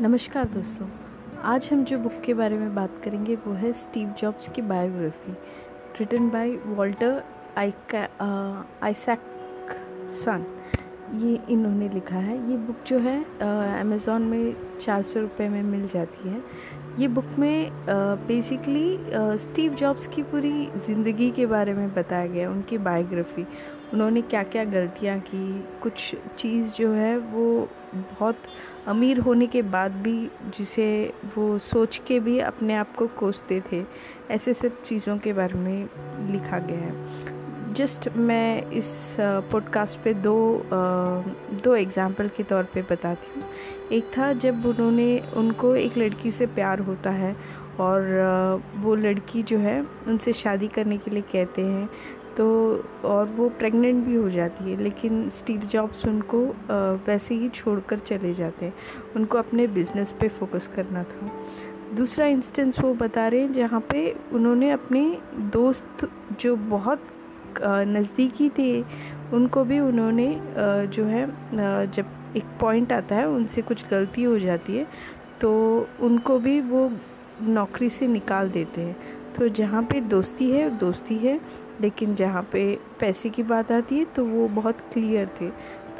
नमस्कार दोस्तों, आज हम जो बुक के बारे में बात करेंगे वो है स्टीव जॉब्स की biography written by Walter Isaacson ये इन्होंने लिखा है। ये बुक जो है अमेज़ॉन में चार सौ रुपये में मिल जाती है। ये बुक में बेसिकली स्टीव जॉब्स की पूरी ज़िंदगी के बारे में बताया गया उनकी बायोग्राफी उन्होंने क्या क्या गलतियाँ की, कुछ चीज़ जो है वो बहुत अमीर होने के बाद भी जिसे वो सोच के भी अपने आप को कोसते थे, ऐसे सब चीज़ों के बारे में लिखा गया है। जस्ट मैं इस पॉडकास्ट पे दो दो एग्ज़ाम्पल के तौर पे बताती हूँ। एक था जब उन्होंने, उनको एक लड़की से प्यार होता है और वो लड़की जो है उनसे शादी करने के लिए कहते हैं तो और वो प्रेग्नेंट भी हो जाती है, लेकिन स्टीव जॉब्स उनको वैसे ही छोड़कर चले जाते हैं। उनको अपने बिज़नेस पे फोकस करना था। दूसरा इंस्टेंस वो बता रहे हैं जहाँ पे उन्होंने अपने दोस्त जो बहुत नज़दीकी थे, उनको भी उन्होंने जो है जब एक पॉइंट आता है, उनसे कुछ गलती हो जाती है तो उनको भी वो नौकरी से निकाल देते हैं। तो जहाँ पे दोस्ती है दोस्ती है, लेकिन जहाँ पे पैसे की बात आती है तो वो बहुत क्लियर थे।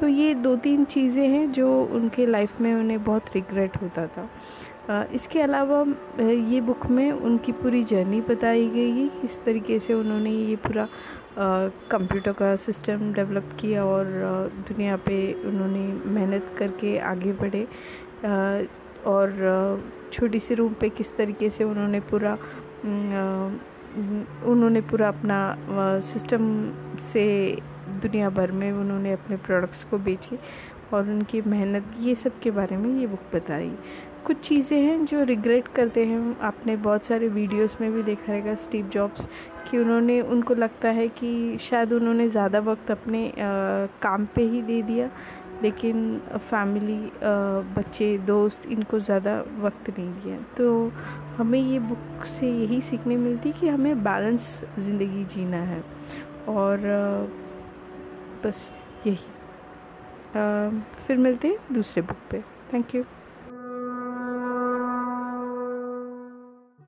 तो ये दो तीन चीज़ें हैं, जो उनके लाइफ में उन्हें बहुत रिग्रेट होता था। इसके अलावा ये बुक में उनकी पूरी जर्नी बताई गई है, किस तरीके से उन्होंने ये पूरा कंप्यूटर का सिस्टम डेवलप किया और दुनिया पे उन्होंने मेहनत करके आगे बढ़े। और छोटी सी रूम पे किस तरीके से उन्होंने पूरा उन्होंने पूरा अपना सिस्टम से दुनिया भर में उन्होंने अपने प्रोडक्ट्स को बेचे। और उनकी मेहनत ये सब के बारे में ये बुक बताई। कुछ चीज़ें हैं जो रिग्रेट करते हैं। आपने बहुत सारे वीडियोस में भी देखा रहेगा स्टीव जॉब्स कि उन्होंने उनको लगता है कि शायद उन्होंने ज़्यादा वक्त अपने आ, काम पे ही दे दिया लेकिन फैमिली बच्चे दोस्त इनको ज़्यादा वक्त नहीं दिया। तो हमें ये बुक से यही सीखने मिलती कि हमें बैलेंस ज़िंदगी जीना है। और बस यही। फिर मिलते हैं दूसरे बुक पे. Thank you